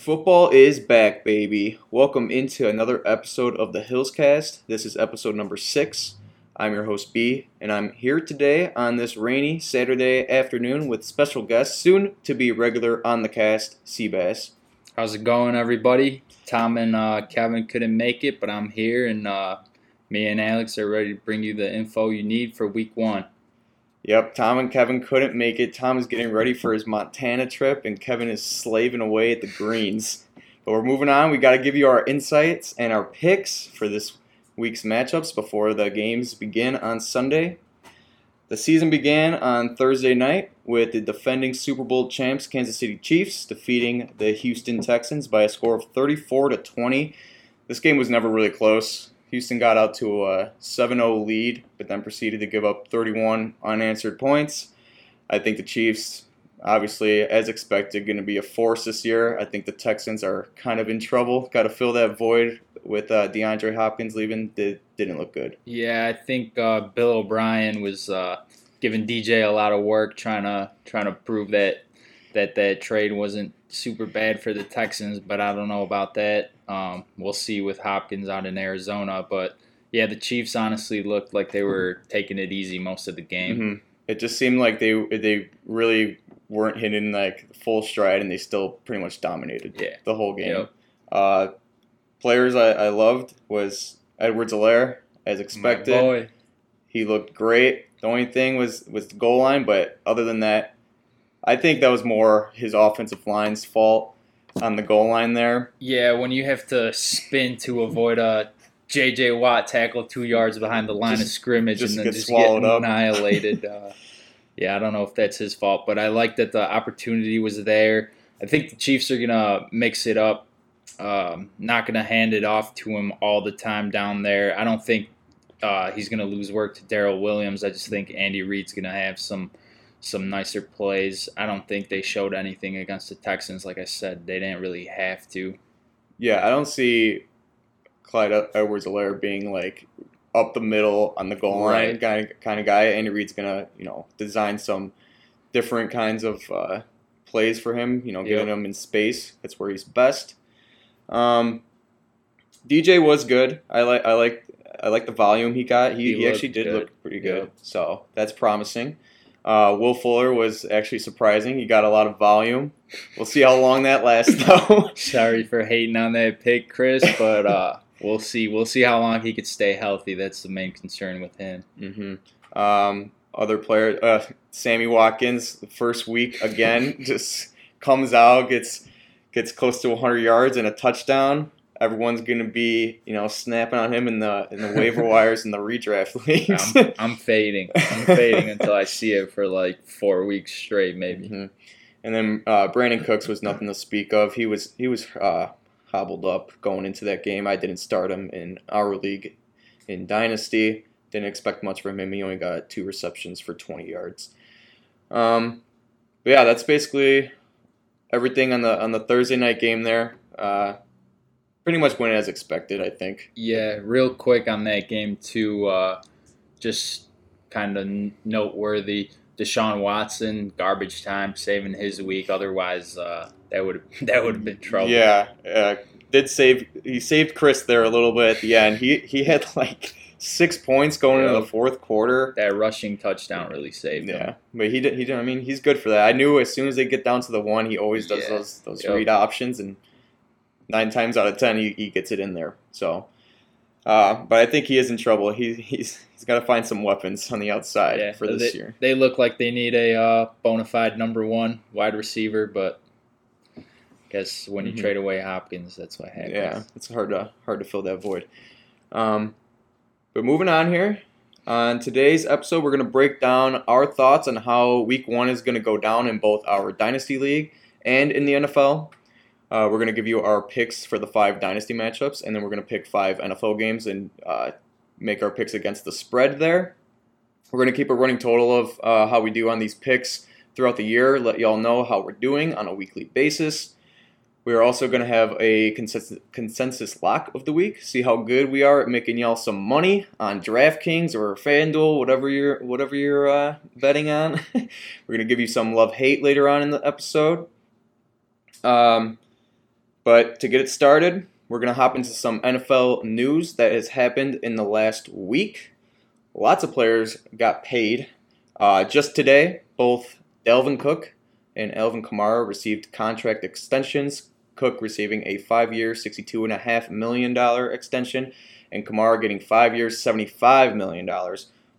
Football is back, baby. Welcome into another episode of the Hillscast. This is episode number six. I'm your host B, and I'm here today on this rainy Saturday afternoon with special guest, soon to be regular on the cast, Seabass. How's it going, everybody? Tom and uh, Kevin couldn't make it, but I'm here, and uh, me and Alex are ready to bring you the info you need for week one. Yep, Tom and Kevin couldn't make it. Tom is getting ready for his Montana trip, and Kevin is slaving away at the greens. But we're moving on. We got to give you our insights and our picks for this week's matchups before the games begin on Sunday. The season began on Thursday night with the defending Super Bowl champs Kansas City Chiefs defeating the Houston Texans by a score of 34 to 20. This game was never really close. Houston got out to a 7 0 lead, but then proceeded to give up 31 unanswered points. I think the Chiefs, obviously, as expected, going to be a force this year. I think the Texans are kind of in trouble. Got to fill that void with uh, DeAndre Hopkins leaving. Did, didn't look good. Yeah, I think uh, Bill O'Brien was uh, giving DJ a lot of work, trying to trying to prove that that that trade wasn't super bad for the Texans, but I don't know about that. Um, we'll see with Hopkins out in Arizona, but yeah, the Chiefs honestly looked like they were taking it easy most of the game. Mm-hmm. It just seemed like they they really weren't hitting like full stride, and they still pretty much dominated Yeah. the whole game. Yep. Uh, players I, I loved was Edwards-Helaire, as expected. boy. He looked great. The only thing was was the goal line, but other than that, I think that was more his offensive line's fault on the goal line there. Yeah, when you have to spin to avoid a J.J. Watt tackle two yards behind the line of scrimmage just and then get just get up. annihilated. uh, yeah, I don't know if that's his fault, but I like that the opportunity was there. I think the Chiefs are gonna mix it up. Um, not gonna hand it off to him all the time down there. I don't think uh, he's gonna lose work to Darrel Williams. I just think Andy Reid's gonna have some some nicer plays. I don't think they showed anything against the Texans. Like I said, they didn't really have to. Yeah, I don't see Clyde Edwards-Helaire being like up the middle on the goal line kind of, kind of guy. Andy Reid's gonna you know design some different kinds of uh, plays for him. You know, getting Yep. him in space. That's where he's best. Um, DJ was good. I like I like I like the volume he got. He, He he, actually did good. look pretty good. Yep. So that's promising. Uh, Will Fuller was actually surprising. He got a lot of volume. We'll see how long that lasts, though. Sorry for hating on that pick, Chris, but uh, we'll see. We'll see how long he could stay healthy. That's the main concern with him. hmm Um, other player, uh, Sammy Watkins, the first week again, just comes out, gets gets close to 100 yards and a touchdown. Everyone's gonna be, you know, snapping on him in the in the waiver wires in the redraft leagues. I'm, I'm fading. I'm fading until I see it for like four weeks straight, maybe. Mhm. And then uh, Brandin Cooks was nothing to speak of. He was he was uh, hobbled up going into that game. I didn't start him in our league in Dynasty. Didn't expect much from him. He only got two receptions for 20 yards. Um, but yeah, that's basically everything on the on the Thursday night game there. Uh, pretty much went as expected, I think. Yeah, real quick on that game too. Uh, just kind of noteworthy. Deshaun Watson, garbage time, saving his week. Otherwise, uh, that would that would have been trouble. Yeah, uh, did save he saved Chris there a little bit at the end. He he had like six points going into the fourth quarter. that rushing touchdown really saved him. Yeah, but he did. He did. I mean, he's good for that. I knew as soon as they get down to the one, he always does Yeah. those those Yep. read options, and nine times out of ten, he, he gets it in there. So, uh, but I think he is in trouble. He he's he's got to find some weapons on the outside Yeah, for this they, year. They look like they need a uh, bona fide number one wide receiver, but I guess when you Mhm. trade away Hopkins, that's what happens. Yeah, it's hard to hard to fill that void. Um, but moving on here, on today's episode, we're going to break down our thoughts on how Week One is going to go down in both our Dynasty League and in the NFL. Uh, we're going to give you our picks for the five Dynasty matchups, and then we're going to pick five NFL games and uh, make our picks against the spread there. We're going to keep a running total of uh, how we do on these picks throughout the year, let y'all know how we're doing on a weekly basis. We are also going to have a consensus, consensus lock of the week. See how good we are at making y'all some money on DraftKings or FanDuel, whatever you're whatever you're uh, betting on. We're going to give you some love hate later on in the episode. Um, But to get it started, we're going to hop into some NFL news that has happened in the last week. Lots of players got paid. Uh, just today, both Dalvin Cook and Alvin Kamara received contract extensions. Cook receiving a five year, $62.5 million extension, and Kamara getting five years, $75 million.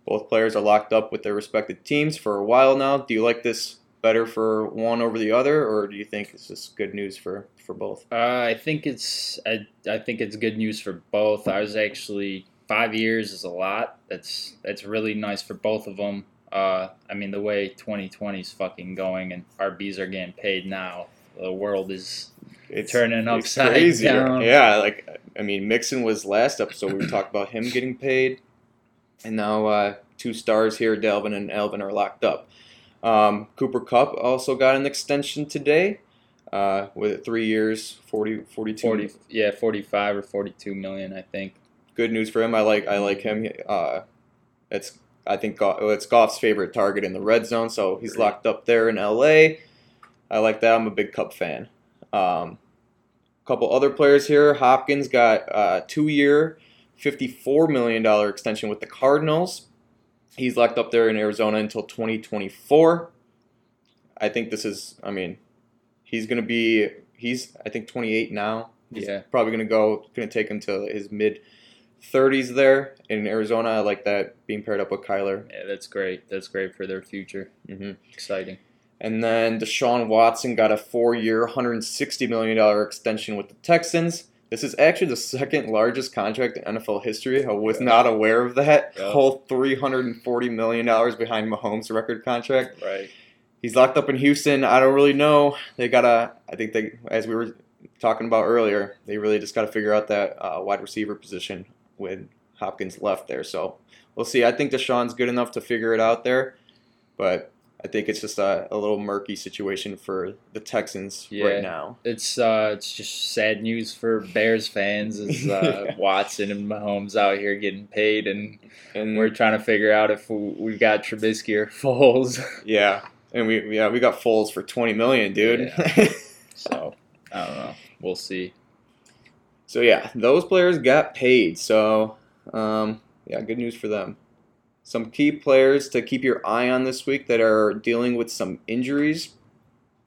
Both players are locked up with their respective teams for a while now. Do you like this better for one over the other, or do you think it's just good news for, for both? Uh, I think it's I, I think it's good news for both. I was actually five years is a lot. That's that's really nice for both of them. Uh, I mean, the way 2020 is fucking going and RBs are getting paid now, the world is It's turning upside crazier. down. Yeah, like I mean, Mixon was last episode. We talked about him getting paid, and now uh, two stars here, Delvin and Elvin, are locked up. Um, Cooper Kupp also got an extension today uh, with three years, 40, 42 40, yeah, 45 or 42 million, I think. good news for him. I like I like him. Uh, it's I think it's Goff's favorite target in the red zone, so he's locked up there in L.A. I like that. I'm a big Kupp fan. Um, a couple other players here. Hopkins got a two-year, fifty-four million dollar extension with the Cardinals. He's locked up there in Arizona until 2024. I think this is. I mean, he's gonna be. He's I think 28 now. He's Yeah. probably gonna go. Gonna take him to his mid 30s there in Arizona. I like that being paired up with Kyler. Yeah, that's great. That's great for their future. Mm-hmm. Exciting. And then Deshaun Watson got a four-year, 160 million dollar extension with the Texans. This is actually the second largest contract in NFL history. I was Yeah. not aware of that. Yeah. Whole 340 million dollars behind Mahomes' record contract. Right. He's locked up in Houston. I don't really know. They gotta. I think they, as we were talking about earlier, they really just got to figure out that uh, wide receiver position when Hopkins left there. So we'll see. I think Deshaun's good enough to figure it out there, but I think it's just a, a little murky situation for the Texans Yeah. right now. It's uh, it's just sad news for Bears fans as uh, Watson and Mahomes out here getting paid, and And we're trying to figure out if we, we've got Trubisky or Foles. yeah, and we yeah we got Foles for 20 million, dude. so I don't know. We'll see. So yeah, those players got paid. So um, yeah, good news for them. Some key players to keep your eye on this week that are dealing with some injuries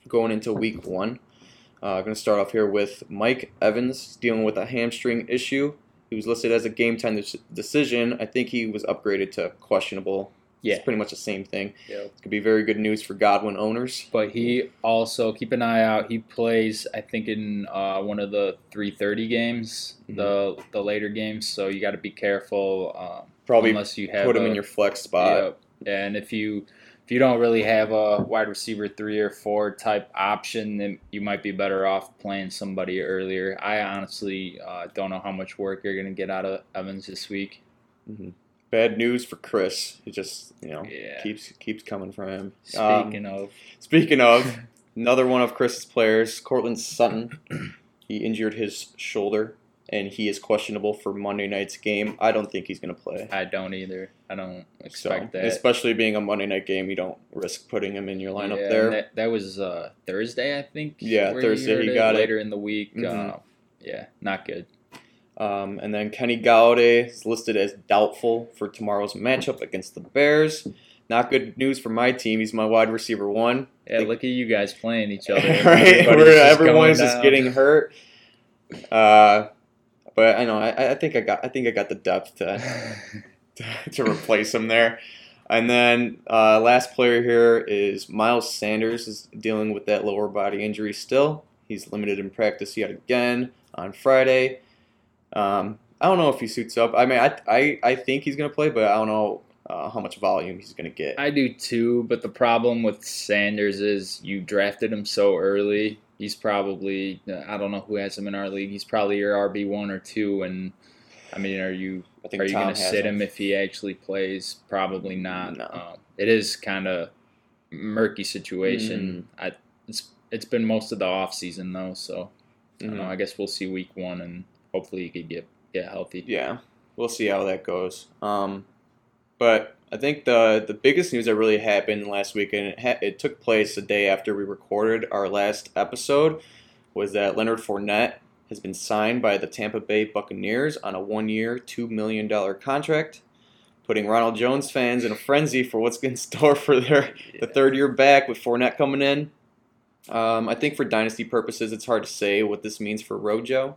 going into week one. I'm uh, going to start off here with Mike Evans dealing with a hamstring issue. He was listed as a game time dec- decision. I think he was upgraded to questionable. Yeah. It's pretty much the same thing. Yep. Could be very good news for Godwin owners. But he also keep an eye out. He plays, I think, in uh, one of the three thirty games, Mhm. the the later games. So you got to be careful. Um, Probably unless you have put him a- in your flex spot. Yep. And if you if you don't really have a wide receiver three or four type option, then you might be better off playing somebody earlier. I honestly uh, don't know how much work you're going to get out of Evans this week. Bad news for Chris. He just you know Yeah. keeps keeps coming from him. Um, Speaking of, Speaking of, another one of Chris's players, Courtland Sutton, he injured his shoulder and he is questionable for Monday night's game. I don't think he's going to play. I don't either. I don't So, expect that. especially being a Monday night game, you don't risk putting him in your lineup Yeah, there. That, that was uh, Thursday, I think. Yeah, Thursday heard he got it. later in the week. Mhm. Uh, yeah, not good. Um, and then Kenny Golladay is listed as doubtful for tomorrow's matchup against the Bears. Not good news for my team. He's my wide receiver one. Yeah, look at you guys playing each other. right? Where just everyone's just getting hurt. Uh, but I know I, I think I got I think I got the depth to to replace him there. And then uh, last player here is Miles Sanders is dealing with that lower body injury still. He's limited in practice yet again on Friday. Um, I don't know if he suits up. I mean, I I, I think he's gonna play, but I don't know uh, how much volume he's gonna get. I do too, but the problem with Sanders is you drafted him so early. He's probably I don't know who has him in our league. He's probably your RB one or two, and I mean, are you I think are you going to sit him if he actually plays? Probably not. No. Um, it is kind of murky situation. Mm. I it's it's been most of the off season though, so I don't know. I guess we'll see week one, and hopefully he could get get healthy. Yeah, we'll see how that goes. Um, but I think the the biggest news that really happened last week, and it, ha- it took place the day after we recorded our last episode, was that Leonard Fournette has been signed by the Tampa Bay Buccaneers on a one-year, two million dollar contract, putting Ronald Jones fans in a frenzy for what's in store for their the third year back with Fournette coming in. Um, I think for dynasty purposes, it's hard to say what this means for Rojo,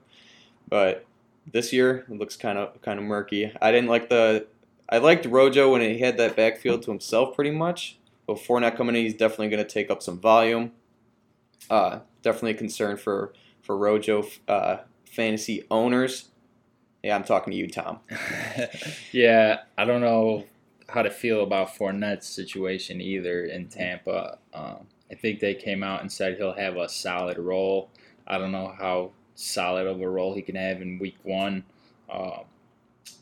but this year it looks kind of kind of murky. I didn't like the I liked Rojo when he had that backfield to himself pretty much. But Fournette coming in, he's definitely going to take up some volume. Uh, definitely a concern for for Rojo uh, fantasy owners. Yeah, I'm talking to you, Tom. yeah, I don't know how to feel about Fournette's situation either in Tampa. Um, I think they came out and said he'll have a solid role. I don't know how solid of a role he can have in week one. Um,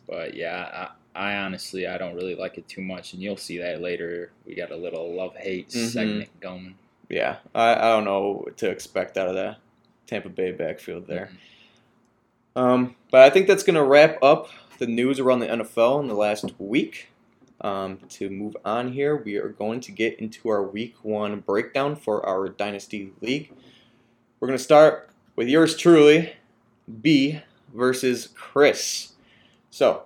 but yeah, I, I, honestly I don't really like it too much, and you'll see that later. We got a little love hate mm-hmm. segment going. Yeah, I, I don't know what to expect out of that Tampa Bay backfield there. Mm-hmm. Um, but I think that's going to wrap up the news around the NFL in the last week. Um, to move on here, we are going to get into our week one breakdown for our Dynasty League. We're going to start with yours truly, B versus Chris. So,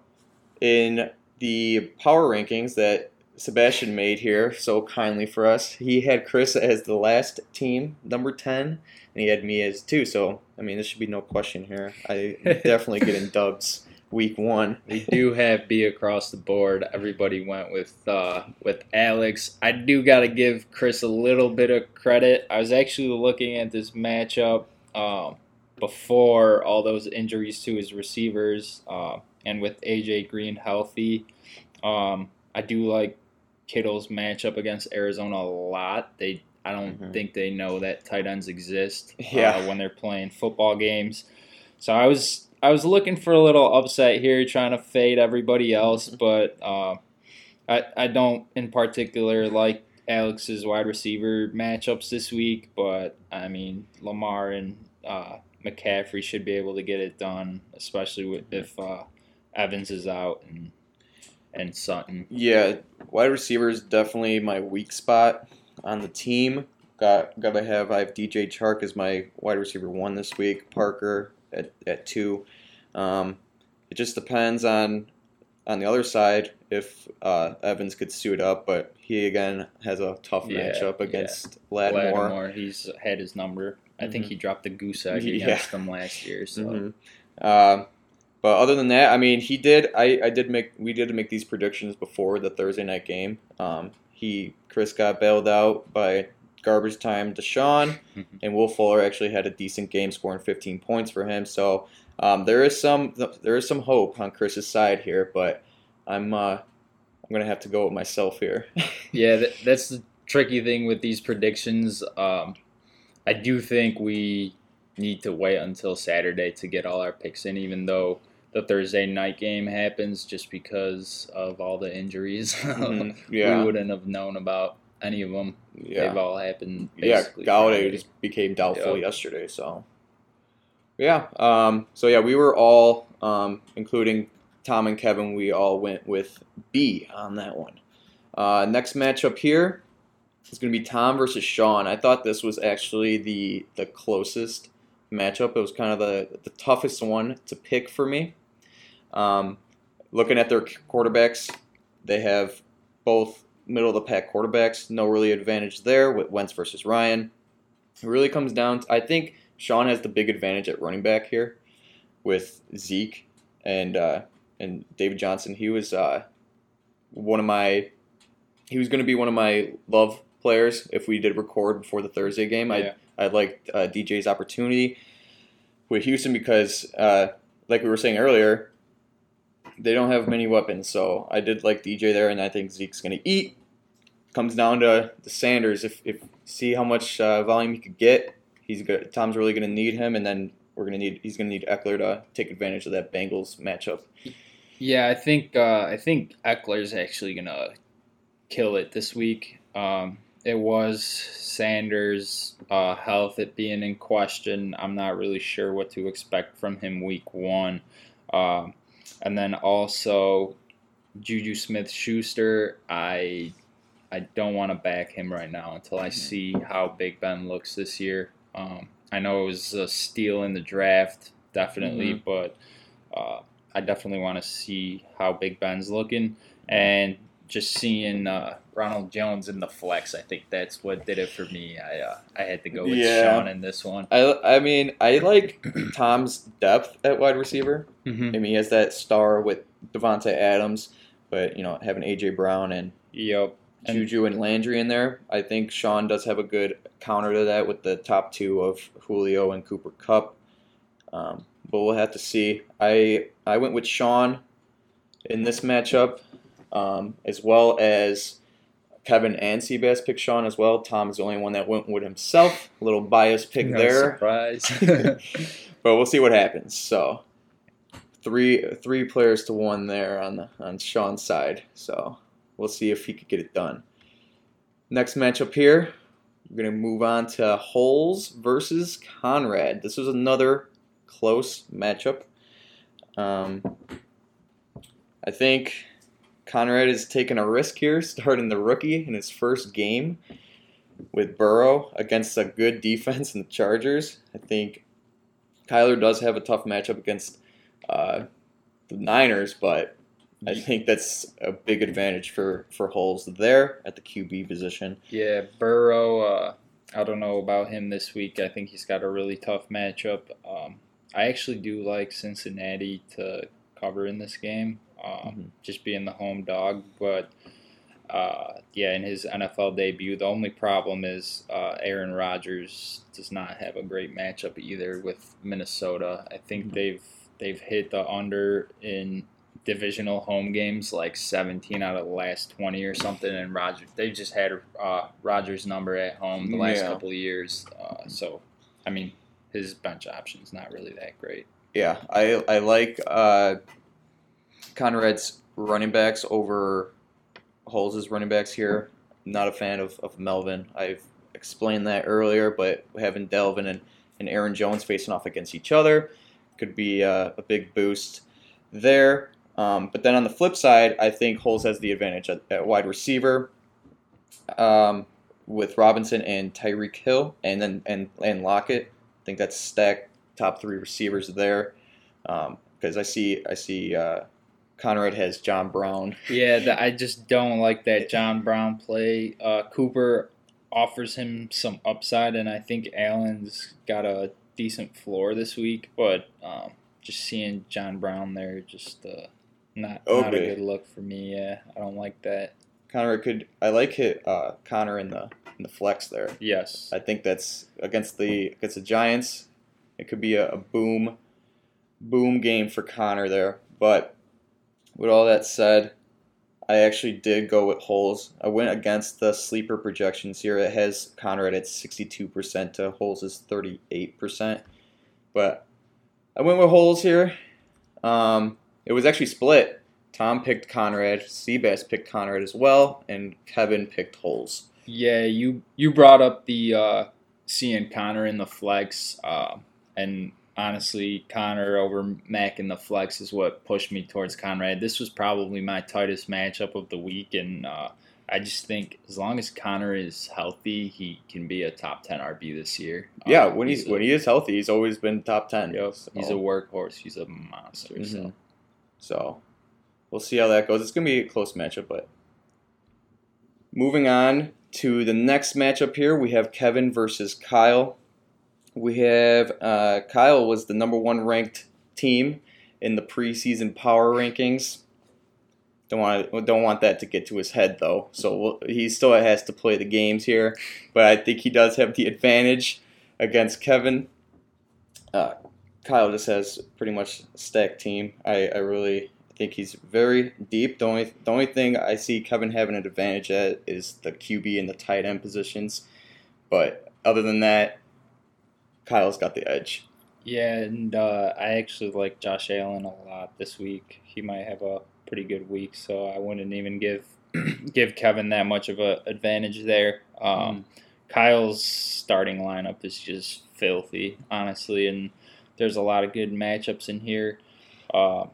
in the power rankings that Sebastian made here so kindly for us, he had Chris as the last team, number 10, and he had me as two. So, I mean, this should be no question here. I definitely getting dubs week one. we do have B across the board. Everybody went with uh, with Alex. I do got to give Chris a little bit of credit. I was actually looking at this matchup um, before all those injuries to his receivers, uh, and with AJ Green healthy. Um, I do like Kittle's matchup against Arizona a lot. They I don't mm-hmm. think they know that tight ends exist uh, yeah. uh, when they're playing football games. So I was I was looking for a little upset here, trying to fade everybody else, mm-hmm. but uh, I I don't in particular like Alex's wide receiver matchups this week. But I mean Lamar and uh, McCaffrey should be able to get it done, especially with, if uh, Evans is out and and Sutton. Yeah, wide receiver is definitely my weak spot on the team. Got got to have I have DJ Chark as my wide receiver one this week. Parker at, at two. Um, it just depends on on the other side if uh, Evans could suit up, but he again has a tough yeah, matchup against yeah. Lattimore. Lattimore. He's had his number. I mm-hmm. think he dropped the goose egg yeah. against them last year. So. Mm-hmm. Uh, but other than that, I mean, he did. I, I did make we did make these predictions before the Thursday night game. Um, he Chris got bailed out by garbage time Deshaun, mm-hmm. and Will Fuller actually had a decent game, scoring 15 points for him. So um, there is some there is some hope on Chris's side here, but I'm uh, I'm gonna have to go with myself here. yeah, that, that's the tricky thing with these predictions. Um, I do think we need to wait until Saturday to get all our picks in, even though the Thursday night game happens just because of all the injuries. Mm-hmm. Yeah. we wouldn't have known about any of them. Yeah. They've all happened. yeah, Golladay just became doubtful yep. yesterday. So, yeah. Um, so yeah, we were all, um, including Tom and Kevin, we all went with B on that one. Uh, next matchup here is going to be Tom versus Sean. I thought this was actually the the closest matchup. It was kind of the the toughest one to pick for me. Um, looking at their quarterbacks, they have both middle of the pack quarterbacks. No really advantage there with Wentz versus Ryan. It really comes down. To, I think Sean has the big advantage at running back here with Zeke and uh, and David Johnson. He was uh, one of my. He was going to be one of my love players if we did record before the Thursday game. Yeah. I I liked uh, DJ's opportunity with Houston because, uh, like we were saying earlier, they don't have many weapons. So I did like DJ there, and I think Zeke's going to eat. Comes down to the Sanders. If, if see how much uh, volume he could get, he's good. Tom's really going to need him, and then we're going to need he's going to need Ekeler to take advantage of that Bengals matchup. Yeah, I think uh, I think Ekeler's actually going to kill it this week. Um, it was Sanders' uh, health it being in question. I'm not really sure what to expect from him week one. Um, and then also Juju Smith Schuster, I I don't want to back him right now until I mm-hmm. see how Big Ben looks this year. Um, I know it was a steal in the draft, definitely, Mhm. but uh, I definitely want to see how Big Ben's looking and just seeing uh, Ronald Jones in the flex. I think that's what did it for me. I uh, I had to go with Yeah. Sean in this one. I, I mean, I like Tom's depth at wide receiver. Mm-hmm. I mean, he has that star with Davante Adams, but you know, having AJ Brown and Yep. And- Juju and Landry in there, I think Sean does have a good counter to that with the top two of Julio and Cooper Kupp. Um, but we'll have to see. I I went with Sean in this matchup, um, as well as Kevin and Seabass picked Sean as well. Tom is the only one that went with himself. A little bias pick No there surprise. but we'll see what happens. So three three players to one there on the, on Sean's side. So we'll see if he could get it done. Next matchup here, we're gonna move on to Holes versus Conrad. This was another close matchup. Um, I think Conrad is taking a risk here, starting the rookie in his first game with Burrow against a good defense in the Chargers. I think Kyler does have a tough matchup against uh, the Niners, but I think that's a big advantage for for Holes there at the QB position. Yeah, Burrow. Uh, I don't know about him this week. I think he's got a really tough matchup. Um, I actually do like Cincinnati to cover in this game, um, Mhm. just being the home dog. But uh, yeah, in his NFL debut, the only problem is uh, Aaron Rodgers does not have a great matchup either with Minnesota. I think Mhm. they've they've hit the under in divisional home games like 17 out of the last 20 or something and Roger they've just had uh, Rodgers number at home the last Yeah. couple of years uh, so I mean his bench option's not really that great Yeah, I I like uh, Conrad's running backs over Holes' running backs here. Not a fan of, of Melvin. I've explained that earlier, but having Dalvin and, and Aaron Jones facing off against each other could be uh, a big boost there. Um, but then on the flip side, I think Holes has the advantage at, at wide receiver um, with Robinson and Tyreek Hill, and then and and Lockett. I think that's stacked top three receivers there. Because I see I see uh, Conrad has John Brown. yeah the, I just don't like that John Brown play. Uh, Cooper offers him some upside and I think Allen's got a decent floor this week but um, just seeing John Brown there just uh, not not a good look for me. Yeah I don't like that Conrad could I like hit uh, Conner in the in the flex there. yes I think that's against the against the Giants. It could be a, a boom, boom game for Conner there. But with all that said, I actually did go with holes. I went against the sleeper projections here. It has Conrad at sixty-two percent to holes is thirty-eight percent. But I went with holes here. Um, it was actually split. Tom picked Conrad, Seabass picked Conrad as well, and Kevin picked holes. Yeah, you you brought up the uh, seeing Conner in the flex, uh, and honestly, Conner over Mack in the flex is what pushed me towards Conrad. This was probably my tightest matchup of the week, and uh, I just think as long as Conner is healthy, he can be a top ten RB this year. Yeah, Uh, when he's a- when he is healthy, he's always been top ten. Yep, So- he's a workhorse. He's a monster. Mhm. So So we'll see how that goes. It's gonna be a close matchup, but moving on to the next matchup here, we have Kevin versus Kyle. We have uh, Kyle was the number one ranked team in the preseason power rankings. Don't want don't want that to get to his head though. So we'll, he still has to play the games here, but I think he does have the advantage against Kevin. Uh, Kyle just has pretty much stacked team. I, I really think he's very deep. The only the only thing I see Kevin having an advantage at is the QB and the tight end positions. But other than that, Kyle's got the edge. Yeah, and uh, I actually like Josh Allen a lot this week. He might have a pretty good week, so I wouldn't even give give Kevin that much of an advantage there. Um, Kyle's starting lineup is just filthy, honestly, and there's a lot of good matchups in here. Uh,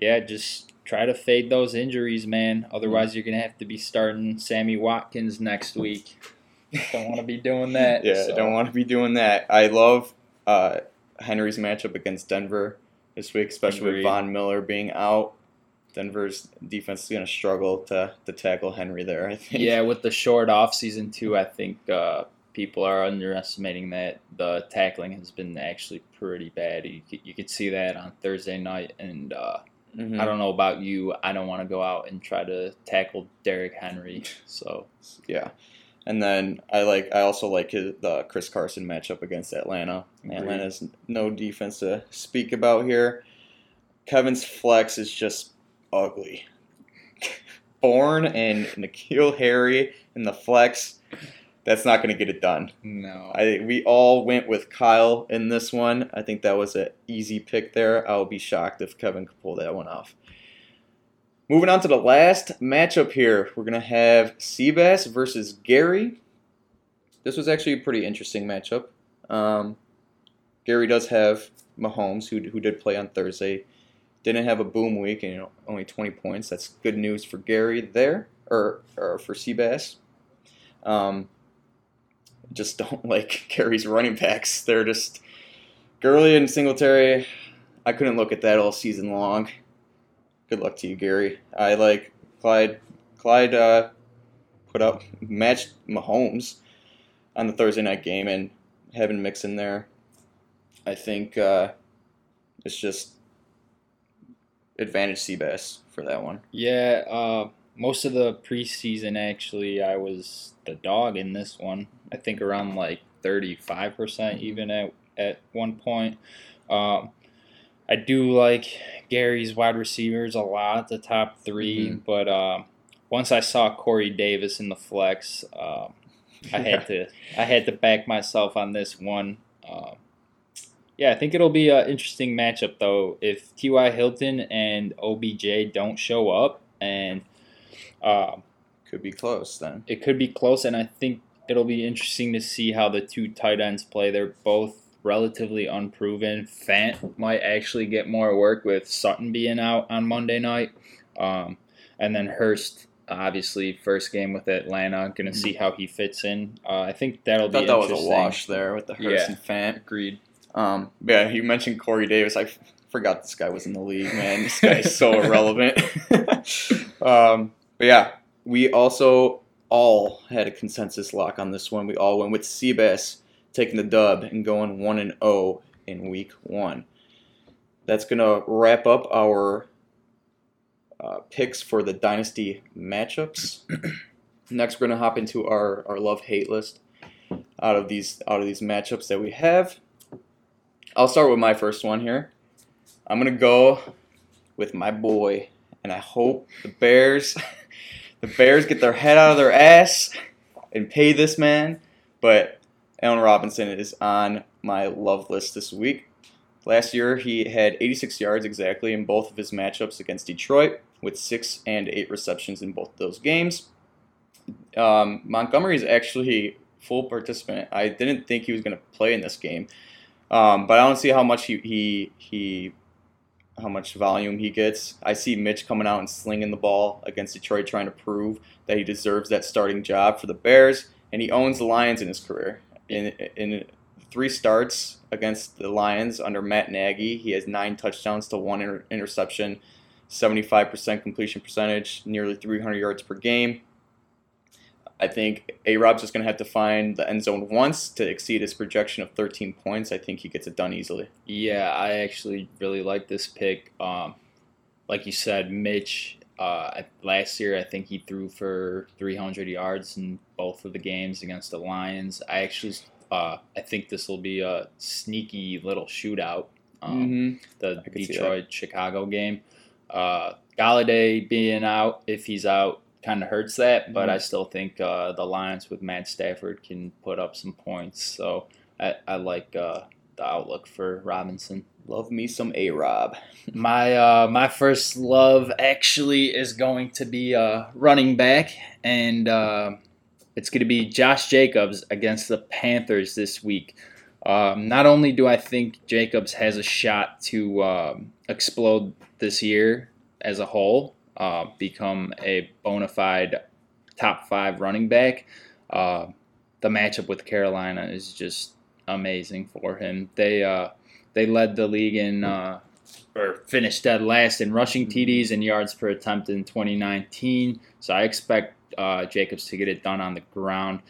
yeah, just try to fade those injuries, man. Otherwise, you're gonna have to be starting Sammy Watkins next week. don't want to be doing that. yeah, so. don't want to be doing that. I love uh, Henry's matchup against Denver this week, especially Agreed. with Von Miller being out. Denver's defense is going to struggle to, to tackle Henry there, I think. Yeah, with the short off season too, I think uh, people are underestimating that the tackling has been actually pretty bad. You could, you could see that on Thursday night, and uh, Mhm. I don't know about you, I don't want to go out and try to tackle Derrick Henry. So Yeah, and then I like I also like his, the Chris Carson matchup against Atlanta. Agreed. Atlanta's no defense to speak about here. Kevin's flex is just ugly. Bourne and N'Keal Harry in the flex. That's not going to get it done. no, I we all went with Kyle in this one. I think that was an easy pick there. I would be shocked if Kevin could pull that one off. Moving on to the last matchup here, we're gonna have Seabass versus Gary. This was actually a pretty interesting matchup. Um, Gary does have Mahomes, who who did play on Thursday. Didn't have a boom week and you know, only 20 points. That's good news for Gary there, or or for Seabass. Um, just don't like Gary's running backs. They're just Gurley and Singletary. I couldn't look at that all season long. Good luck to you, Gary. I like Clyde. Clyde uh, put up matched Mahomes on the Thursday night game, and having Mixon there, I think uh, it's just advantage Seabass for that one. yeah. Uh, most of the preseason, actually, I was the dog in this one. I think around like thirty-five percent, even at at one point. Um, I do like Gary's wide receivers a lot, the top 3 Mhm. but um, once I saw Corey Davis in the flex, um, I had to I had to back myself on this one. Um, yeah, I think it'll be an interesting matchup though. If T.Y. Hilton and OBJ don't show up, and um, Could be close then. it could be close, and I think it'll be interesting to see how the two tight ends play. They're both relatively unproven. Fant might actually get more work with Sutton being out on Monday night, um, and then Hurst. Obviously, first game with Atlanta. Going to see how he fits in. Uh, I think that'll I thought be that was a wash there with the Hurst Yeah. and Fant. Agreed. Um, yeah, you mentioned Corey Davis. I f- forgot this guy was in the league, man. This guy is so irrelevant. um, but yeah, we also all had a consensus lock on this one. We all went with Seabass taking the dub and going 1 and 0 in week one. That's going to wrap up our uh, picks for the Dynasty matchups. Next, we're going to hop into our, our love hate list out of these out of these matchups that we have. I'll start with my first one here. I'm gonna go with my boy, and I hope the Bears, the Bears get their head out of their ass and pay this man. But Allen Robinson is on my love list this week. Last year, he had 86 yards exactly in both of his matchups against Detroit, with six and eight receptions in both those games. Um, Montgomery is actually full participant. I didn't think he was going to play in this game, um, but I don't see how much he, he he how much volume he gets. I see Mitch coming out and slinging the ball against Detroit, trying to prove that he deserves that starting job for the Bears, and he owns the Lions in his career. In in three starts against the Lions under Matt Nagy, he has nine touchdowns to one inter- interception, 75% completion percentage, nearly 300 yards per game. I think A Rob's just going to have to find the end zone once to exceed his projection of 13 points. I think he gets it done easily. Yeah, I actually really like this pick. Um, like you said, Mitch. Uh, last year, I think he threw for 300 yards in both of the games against the Lions. I actually, uh, I think this will be a sneaky little shootout. Um, Mm-hmm. the I could see that. Detroit Chicago game. Uh, Golladay being out, if he's out, kind of hurts that. But Mhm. I still think uh, the Lions with Matt Stafford can put up some points. So I, I like uh, the outlook for Robinson. Love me some A Rob. My uh, my first love actually is going to be uh, running back, and uh, it's going to be Josh Jacobs against the Panthers this week. Um, not only do I think Jacobs has a shot to um, explode this year as a whole, uh, become a bona fide top five running back, uh, the matchup with Carolina is just amazing for him. They uh, they led the league in uh, or finished dead last in rushing TDs and yards per attempt in 2019. So I expect uh, Jacobs to get it done on the ground.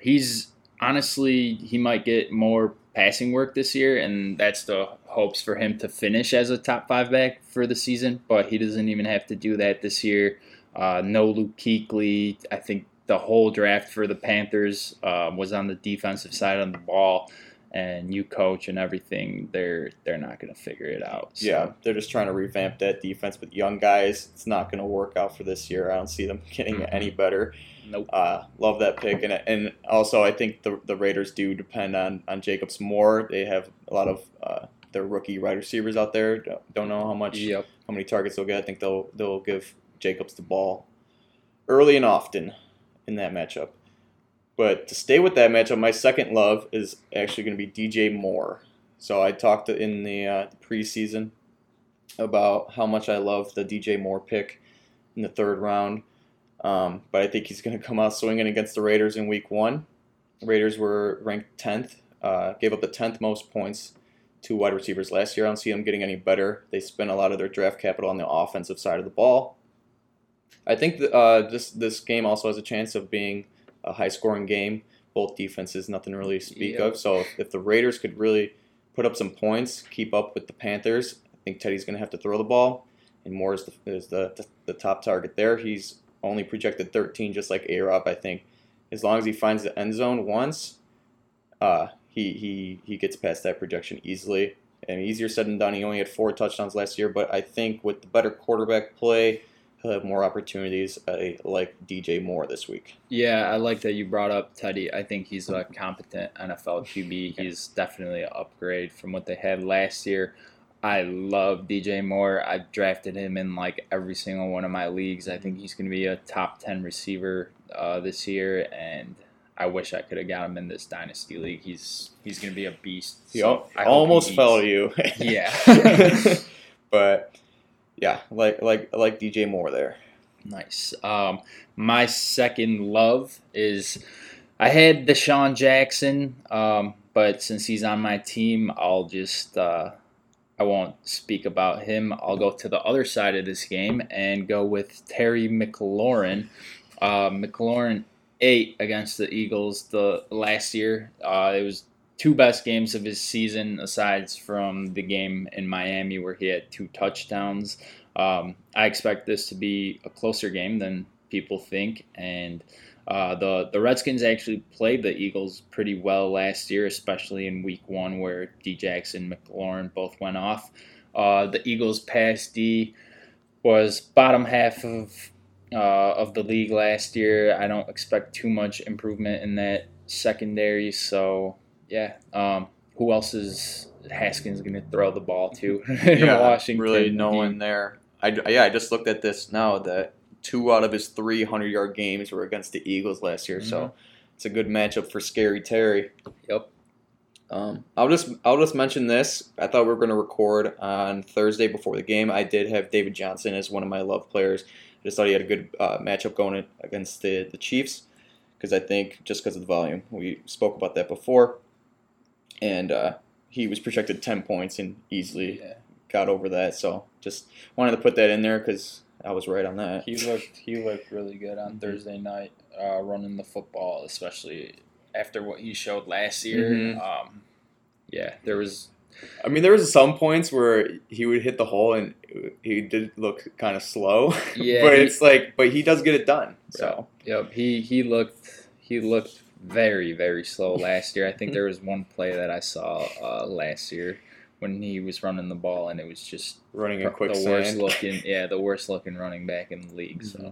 He's honestly he might get more passing work this year, and that's the hopes for him to finish as a top five back for the season. But he doesn't even have to do that this year. Uh, no Luke Kuechly. I think the whole draft for the Panthers uh, was on the defensive side of the ball, and you coach and everything. They're they're not going to figure it out. So. Yeah, they're just trying to revamp that defense with young guys. It's not going to work out for this year. I don't see them getting mm-hmm. any better. Nope. Uh, love that pick, and and also I think the the Raiders do depend on on Jacobs more. They have a lot of uh, their rookie wide receivers out there. Don't know how much yep. how many targets they'll get. I think they'll they'll give Jacobs the ball early and often in that matchup. But to stay with that matchup, my second love is actually going to be DJ Moore. So I talked in the, uh, preseason about how much I love the DJ Moore pick in the third round. Um, but I think he's going to come out swinging against the Raiders in week one. Raiders were ranked 10th, uh, gave up the 10th most points to wide receivers last year. I don't see them getting any better. They spent a lot of their draft capital on the offensive side of the ball. I think uh, this this game also has a chance of being a high scoring game. Both defenses, nothing really to speak of. So if, if the Raiders could really put up some points, keep up with the Panthers, I think Teddy's going to have to throw the ball. And Moore is the, is the, the, the top target there. He's only projected 13, just like A Rob. I think as long as he finds the end zone once, uh, he, he, he gets past that projection easily. And easier said than done. He only had four touchdowns last year, but I think with the better quarterback play, have more opportunities I like DJ Moore this week. Yeah, I like that you brought up Teddy. I think he's a competent NFL QB. He's definitely an upgrade from what they had last year. I love DJ Moore. I've drafted him in like every single one of my leagues. I think he's going to be a top 10 receiver uh, this year, and I wish I could have got him in this dynasty league. He's he's going to be a beast. He so almost fell to you. yeah. but yeah, like like like DJ Moore there. Nice. Um, my second love is I had DeSean Jackson, um, but since he's on my team, I'll just uh, I won't speak about him. I'll go to the other side of this game and go with Terry McLaurin. Uh, McLaurin eight against the Eagles the last year. Uh, it was two best games of his season, aside from the game in Miami where he had two touchdowns. Um, I expect this to be a closer game than people think, and uh, the the Redskins actually played the Eagles pretty well last year, especially in Week One where D Jackson, and McLaurin both went off. Uh, the Eagles' pass D was bottom half of uh, of the league last year. I don't expect too much improvement in that secondary. So yeah, um, who else is Haskins going to throw the ball to in yeah, Washington? Really, no one there. I, yeah, I just looked at this now that two out of his three hundred yard games were against the Eagles last year. Mm-hmm. So it's a good matchup for Scary Terry. Yep. Um, I'll just I'll just mention this. I thought we were going to record on Thursday before the game. I did have David Johnson as one of my love players. I just thought he had a good uh, matchup going against the the Chiefs because I think just because of the volume we spoke about that before and uh, he was projected 10 points and easily yeah. got over that. So just wanted to put that in there because I was right on that. He looked he looked really good on Thursday night uh, running the football, especially after what he showed last year. Mm-hmm. Um, yeah, there was. I mean, there was some points where he would hit the hole and he did look kind of slow. Yeah, but he, it's like, but he does get it done. So yep, he he looked he looked very very slow last year. I think there was one play that I saw uh, last year when he was running the ball, and it was just running a quick the worst looking yeah the worst looking running back in the league. So. Mm-hmm.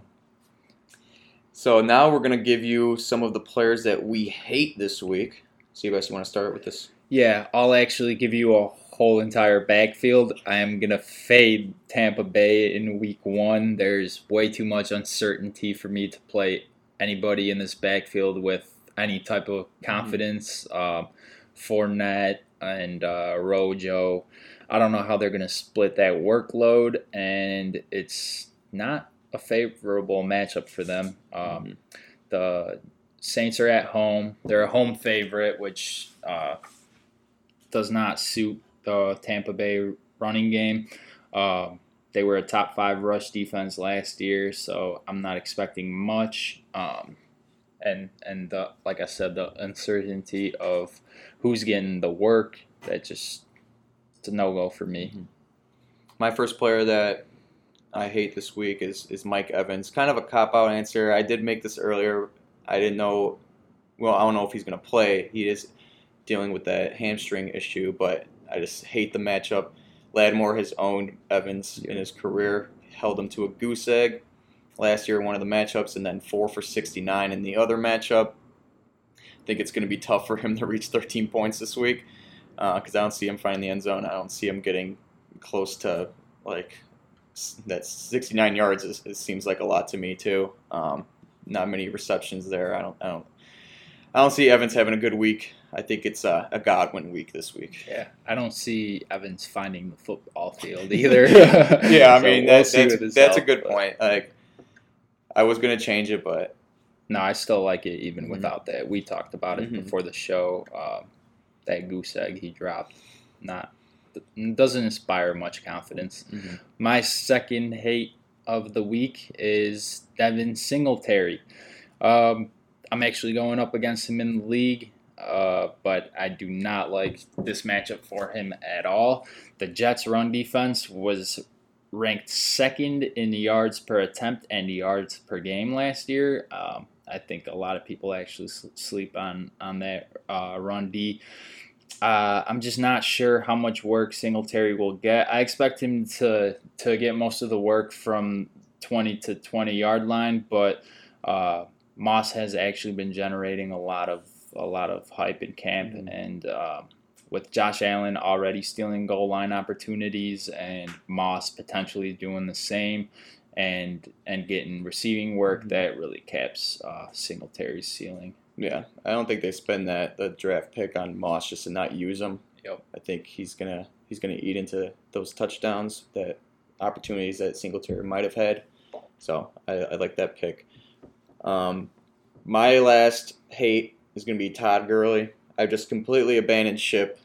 So now we're gonna give you some of the players that we hate this week. So you guys want to start with this? Yeah, I'll actually give you a whole entire backfield. I am gonna fade Tampa Bay in week one. There's way too much uncertainty for me to play anybody in this backfield with any type of mm-hmm. confidence. Mm-hmm. Uh, Fournette and uh, Rojo. I don't know how they're going to split that workload, and it's not a favorable matchup for them. Um, mm-hmm. The Saints are at home. They're a home favorite, which uh, does not suit the Tampa Bay running game. Uh, they were a top five rush defense last year, so I'm not expecting much. Um, and and the, like I said, the uncertainty of who's getting the work that just it's a no go for me. Mm-hmm. My first player that I hate this week is is Mike Evans. Kind of a cop out answer. I did make this earlier. I didn't know. Well, I don't know if he's going to play. He is dealing with that hamstring issue, but I just hate the matchup. Lattimore has owned Evans in his career, held him to a goose egg last year in one of the matchups, and then four for 69 in the other matchup. I think it's going to be tough for him to reach 13 points this week because uh, I don't see him finding the end zone. I don't see him getting close to like that 69 yards. Is, it seems like a lot to me too. Um, not many receptions there. I don't. I don't. I don't see Evans having a good week. I think it's a, a Godwin week this week. Yeah, I don't see Evans finding the football field either. yeah, I mean we'll that's that's a good but. point. Like I was gonna change it, but no, I still like it even mm-hmm. without that. We talked about it mm-hmm. before the show. Um, that goose egg he dropped, not doesn't inspire much confidence. Mm-hmm. My second hate of the week is Devin Singletary. Um, I'm actually going up against him in the league. Uh, but I do not like this matchup for him at all. The Jets' run defense was ranked second in the yards per attempt and yards per game last year. Um, I think a lot of people actually sleep on on that uh, run D. Uh, I'm just not sure how much work Singletary will get. I expect him to to get most of the work from 20 to 20 yard line, but uh, Moss has actually been generating a lot of a lot of hype in camp, mm-hmm. and uh, with Josh Allen already stealing goal line opportunities and Moss potentially doing the same, and and getting receiving work, mm-hmm. that really caps uh, Singletary's ceiling. Yeah, I don't think they spend that the draft pick on Moss just to not use him. Yep. I think he's gonna he's gonna eat into those touchdowns that opportunities that Singletary might have had. So I, I like that pick. Um, my last hate is going to be Todd Gurley. I've just completely abandoned ship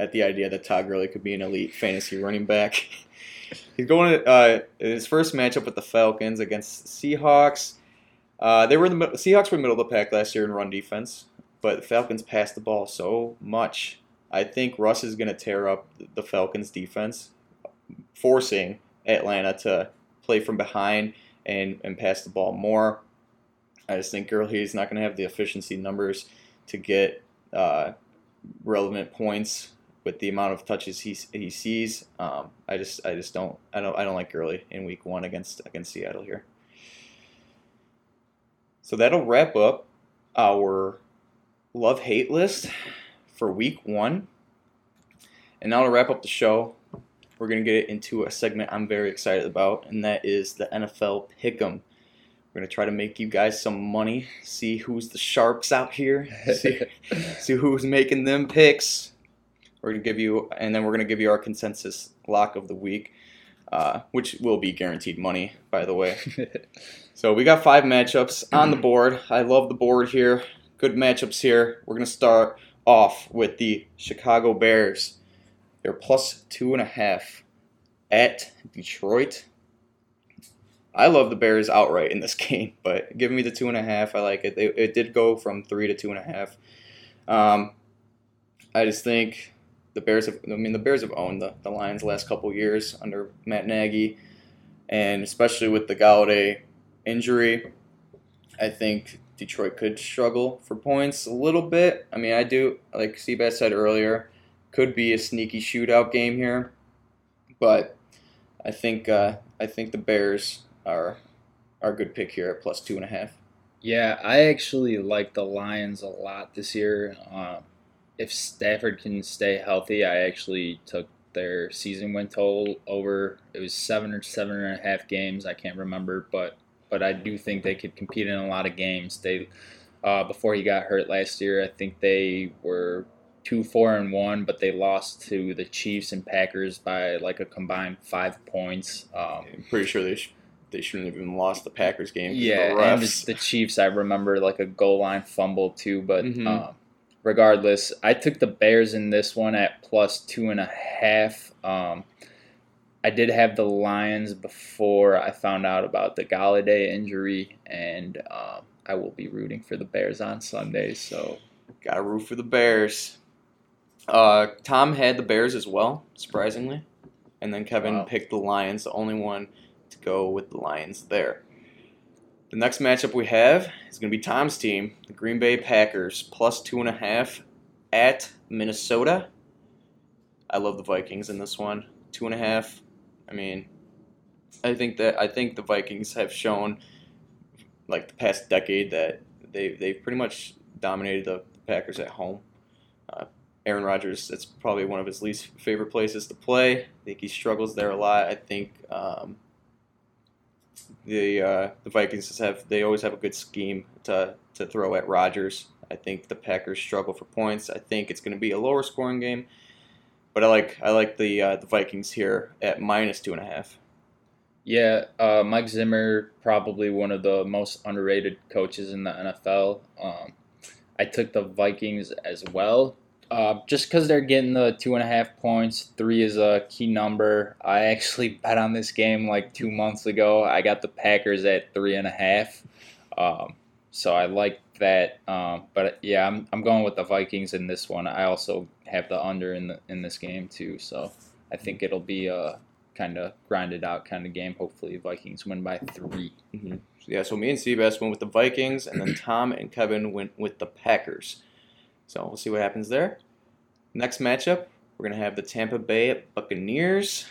at the idea that Todd Gurley could be an elite fantasy running back. He's going to uh, his first matchup with the Falcons against the Seahawks. Uh, they were in the Seahawks were middle of the pack last year in run defense, but the Falcons passed the ball so much. I think Russ is going to tear up the Falcons defense, forcing Atlanta to play from behind and, and pass the ball more. I just think Gurley is not going to have the efficiency numbers to get uh, relevant points with the amount of touches he, he sees. Um, I just I just don't I don't I don't like Gurley in Week One against against Seattle here. So that'll wrap up our love hate list for Week One. And now to wrap up the show, we're gonna get into a segment I'm very excited about, and that is the NFL Pick'em. We're gonna try to make you guys some money. See who's the sharks out here. See, see who's making them picks. We're gonna give you, and then we're gonna give you our consensus lock of the week, uh, which will be guaranteed money, by the way. so we got five matchups on the board. I love the board here. Good matchups here. We're gonna start off with the Chicago Bears. They're plus two and a half at Detroit. I love the Bears outright in this game, but give me the two and a half. I like it. It, it did go from three to two and a half. Um, I just think the Bears have. I mean, the Bears have owned the, the Lions the last couple years under Matt Nagy, and especially with the Golladay injury, I think Detroit could struggle for points a little bit. I mean, I do like Seabass said earlier, could be a sneaky shootout game here, but I think uh, I think the Bears are our good pick here at plus two and a half. Yeah, I actually like the Lions a lot this year. Uh, if Stafford can stay healthy, I actually took their season win total over. It was seven or seven and a half games. I can't remember, but but I do think they could compete in a lot of games. They uh, before he got hurt last year, I think they were two four and one, but they lost to the Chiefs and Packers by like a combined five points. Um, I'm pretty sure they they shouldn't have even lost the Packers game. Yeah, the and refs. the, the Chiefs, I remember like a goal line fumble too. But Mhm. um, regardless, I took the Bears in this one at plus two and a half. Um, I did have the Lions before I found out about the Golladay injury, and um, I will be rooting for the Bears on Sunday. So Got to root for the Bears. Uh, Tom had the Bears as well, surprisingly, and then Kevin Wow. picked the Lions, the only one to go with the Lions there. The next matchup we have is going to be Tom's team, the Green Bay Packers, plus two and a half at Minnesota. I love the Vikings in this one. Two and a half. I mean, I think that I think the Vikings have shown, like the past decade, that they they've pretty much dominated the Packers at home. Uh, Aaron Rodgers, it's probably one of his least favorite places to play. I think he struggles there a lot. I think um, the uh, the Vikings have they always have a good scheme to to throw at Rodgers. I think the Packers struggle for points. I think it's going to be a lower scoring game, but I like I like the uh, the Vikings here at minus two and a half. yeah, uh, Mike Zimmer probably one of the most underrated coaches in the NFL. Um, I took the Vikings as well. Uh, just because they're getting the two and a half points, three is a key number. I actually bet on this game like two months ago. I got the Packers at three and a half, um, so I like that. Um, but yeah, I'm, I'm going with the Vikings in this one. I also have the under in the in this game too, so I think it'll be a kind of grinded out kind of game. Hopefully, Vikings win by three. Mm-hmm. Yeah, so me and Seabass went with the Vikings, and then Tom and Kevin went with the Packers. So we'll see what happens there. Next matchup, we're gonna have the Tampa Bay Buccaneers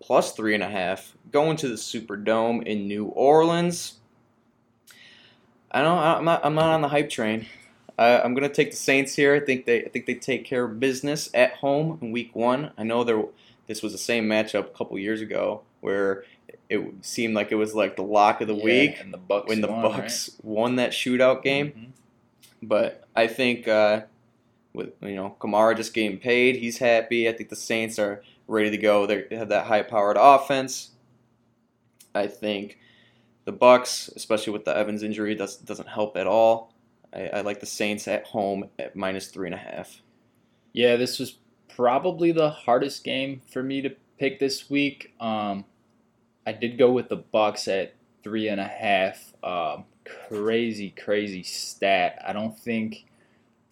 plus three and a half going to the Superdome in New Orleans. I don't. I'm not. I'm not on the hype train. I, I'm gonna take the Saints here. I think they. I think they take care of business at home in Week One. I know there. This was the same matchup a couple years ago where it seemed like it was like the lock of the Yeah, week and the Bucks when the won, Bucks won that shootout right? game. Mhm. But I think uh, with you know Kamara just getting paid, he's happy. I think the Saints are ready to go. They have that high-powered offense. I think the Bucks, especially with the Evans injury, does, doesn't help at all. I, I like the Saints at home at minus three and a half. Yeah, this was probably the hardest game for me to pick this week. Um, I did go with the Bucks at three and a half. Um, crazy, crazy stat. I don't think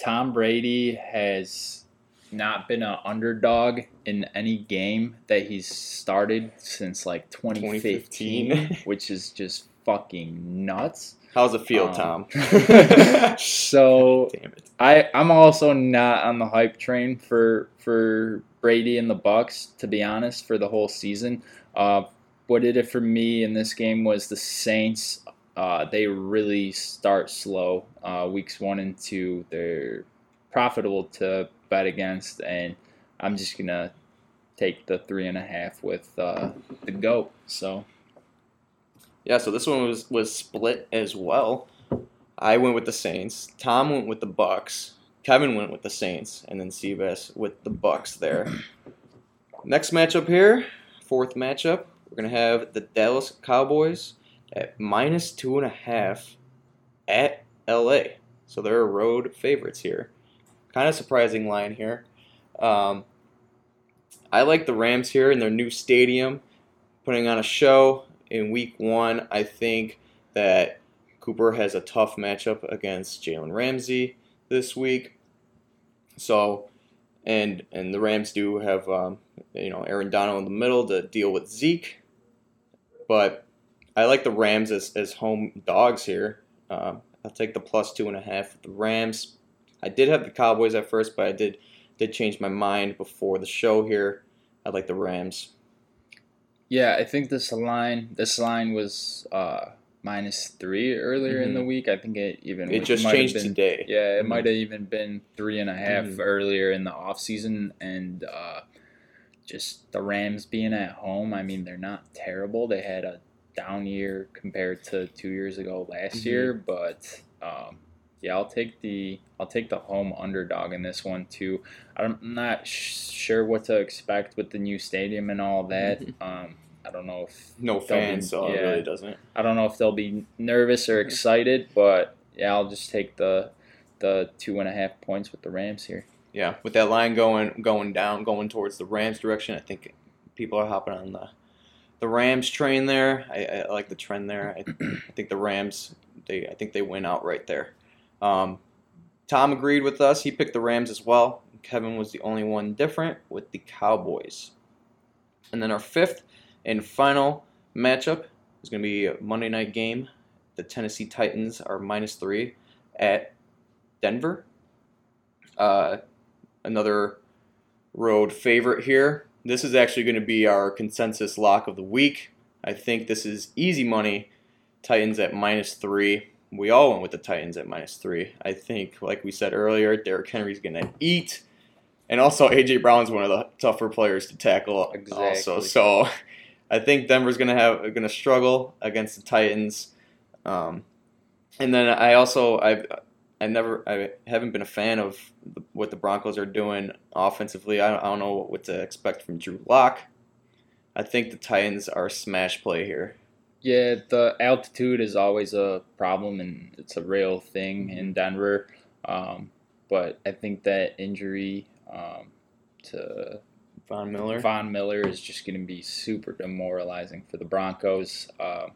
Tom Brady has not been an underdog in any game that he's started since like 2015, 2015. which is just fucking nuts. How's it feel, Um, Tom? So Damn it. I I'm also not on the hype train for for Brady and the Bucks to be honest for the whole season. Uh, what did it for me in this game was the Saints. Uh, they really start slow. Uh, weeks one and two, they're profitable to bet against, and I'm just gonna take the three and a half with uh, the goat. So Yeah, so this one was was split as well. I went with the Saints. Tom went with the Bucks. Kevin went with the Saints, and then Seabass with the Bucks there. Next matchup here, fourth matchup, we're gonna have the Dallas Cowboys at minus two and a half at LA. So they're road favorites here. Kind of surprising line here. Um, I like the Rams here in their new stadium, putting on a show in week one. I think that Cooper has a tough matchup against Jalen Ramsey this week. So, and and the Rams do have um, you know Aaron Donald in the middle to deal with Zeke, but I like the Rams as, as home dogs here. Um, I'll take the plus two and a half the Rams. I did have the Cowboys at first, but I did did change my mind before the show here. I like the Rams. Yeah, I think this line this line was uh, minus three earlier in the week. I think it even Mm-hmm. It just changed been- today. Yeah, it Mhm. might have even been three and a half Mhm. earlier in the off season, and uh, just the Rams being at home. I mean, they're not terrible. They had a down year compared to two years ago last Mhm. year, but um, yeah, I'll take the I'll take the home underdog in this one too. I'm not sh- sure what to expect with the new stadium and all that. Mm-hmm. Um, I don't know if No They'll be- fans, so it yeah. really doesn't. I don't know if they'll be nervous or excited, but yeah, I'll just take the the two and a half points with the Rams here. Yeah, with that line going going down, going towards the Rams direction, I think people are hopping on the the Rams train there. I, I like the trend there. I, I think the Rams they I think they win out right there. Um, Tom agreed with us. He picked the Rams as well. Kevin was the only one different with the Cowboys. And then our fifth and final matchup is going to be a Monday night game. The Tennessee Titans are minus three at Denver. Uh, another road favorite here. This is actually going to be our consensus lock of the week. I think this is easy money. Titans at minus three. We all went with the Titans at minus three. I think, like we said earlier, Derrick Henry's going to eat. And also, A.J. Brown's one of the tougher players to tackle. Also, so I think Denver's going to have going to struggle against the Titans. Um, and then I also I I never I haven't been a fan of the, what the Broncos are doing offensively. I don't, I don't know what to expect from Drew Lock. I think the Titans are a smash play here. Yeah, the altitude is always a problem, and it's a real thing in Denver. Um, but I think that injury um, to Von Miller. Von Miller is just going to be super demoralizing for the Broncos. Um,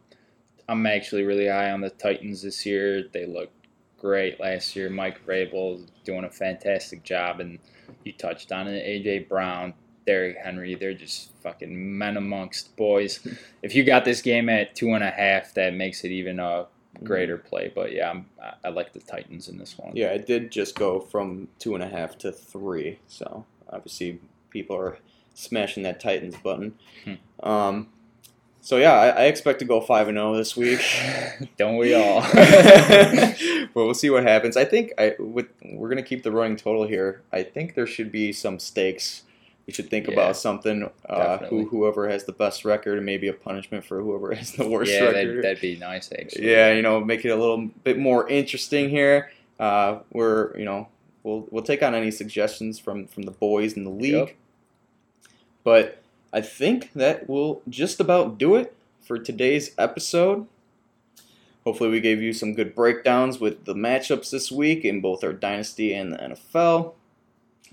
I'm actually really high on the Titans this year. They looked great last year. Mike Vrabel is doing a fantastic job, and you touched on it. AJ Brown, Derrick Henry, they're just fucking men amongst boys. if you got this game at two and a half, that makes it even a greater play. But yeah, I'm, I, I like the Titans in this one. Yeah, it did just go from two and a half to three. So obviously people are smashing that Titans button. Hmm. Um, so yeah, I, I expect to go five and zero this week. Don't we all? but we'll see what happens. I think I with we're gonna keep the running total here. I think there should be some stakes. We should think Yeah, about something. Uh, who whoever has the best record, and maybe a punishment for whoever has the worst yeah, record. that'd, that'd be nice actually. Yeah, you know, make it a little bit more interesting here. Uh, we're, you know, we'll we'll take on any suggestions from from the boys in the league. Yep. But I think that will just about do it for today's episode. Hopefully, we gave you some good breakdowns with the matchups this week in both our dynasty and the NFL.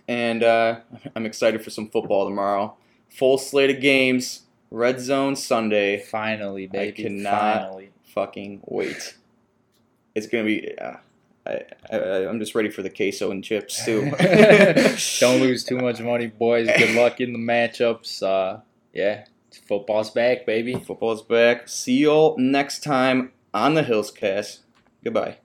And uh, I'm excited for some football tomorrow. Full slate of games. Red Zone Sunday Finally, baby. I cannot- Finally. fucking wait. It's gonna be. Uh, I, I I'm just ready for the queso and chips too. Don't lose too much money, boys. Good luck in the matchups. Uh, yeah, football's back, baby. Football's back. See y'all next time on the Hillscast. Goodbye.